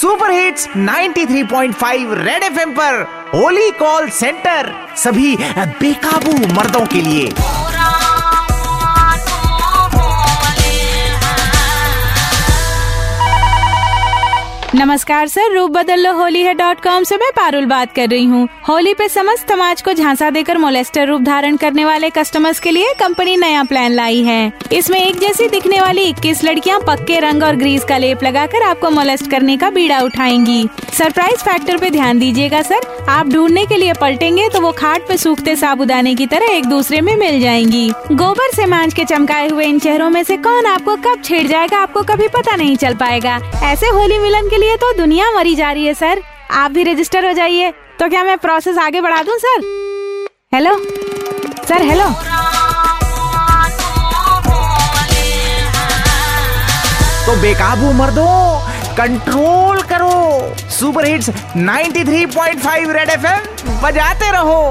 Super hits 93.5 red FM पर Holi call centre सभी बेकाबू मर्दों के लिए। नमस्कार सर, रूप बदल लो होली है डॉट कॉम ऐसी मैं पारुल बात कर रही हूँ। होली पे समस्त समाज को झांसा देकर मोलेस्टर रूप धारण करने वाले कस्टमर्स के लिए कंपनी नया प्लान लाई है। इसमें एक जैसी दिखने वाली 21 लड़कियाँ पक्के रंग और ग्रीस का लेप लगाकर आपको मोलेस्ट करने का बीड़ा उठाएँगी। सरप्राइज़ फैक्टर पे ध्यान दीजिएगा सर। आप ढूँढने के लिए पलटेंगे तो वो खाट पे सूखते साबुदाने की तरह एक दूसरे में मिल जाएँगी। गोबर से मांझ के चमकाए हुए इन चेहरों में से कौन आपको कब छेड़ जाएगा, आपको कभी पता नहीं चल पाएगा। ऐसे होली मिलन के लिए तो दुनिया मरी जा रही है, सर। आप भी रजिस्टर हो जाइए। तो क्या मैं प्रोसेस आगे बढ़ा दूँ, सर? हेलो सर हेलो तो बेकाबू मर्दों कंट्रोल करो। सुपर हिट्स 93.5 रेड एफएम बजाते रहो।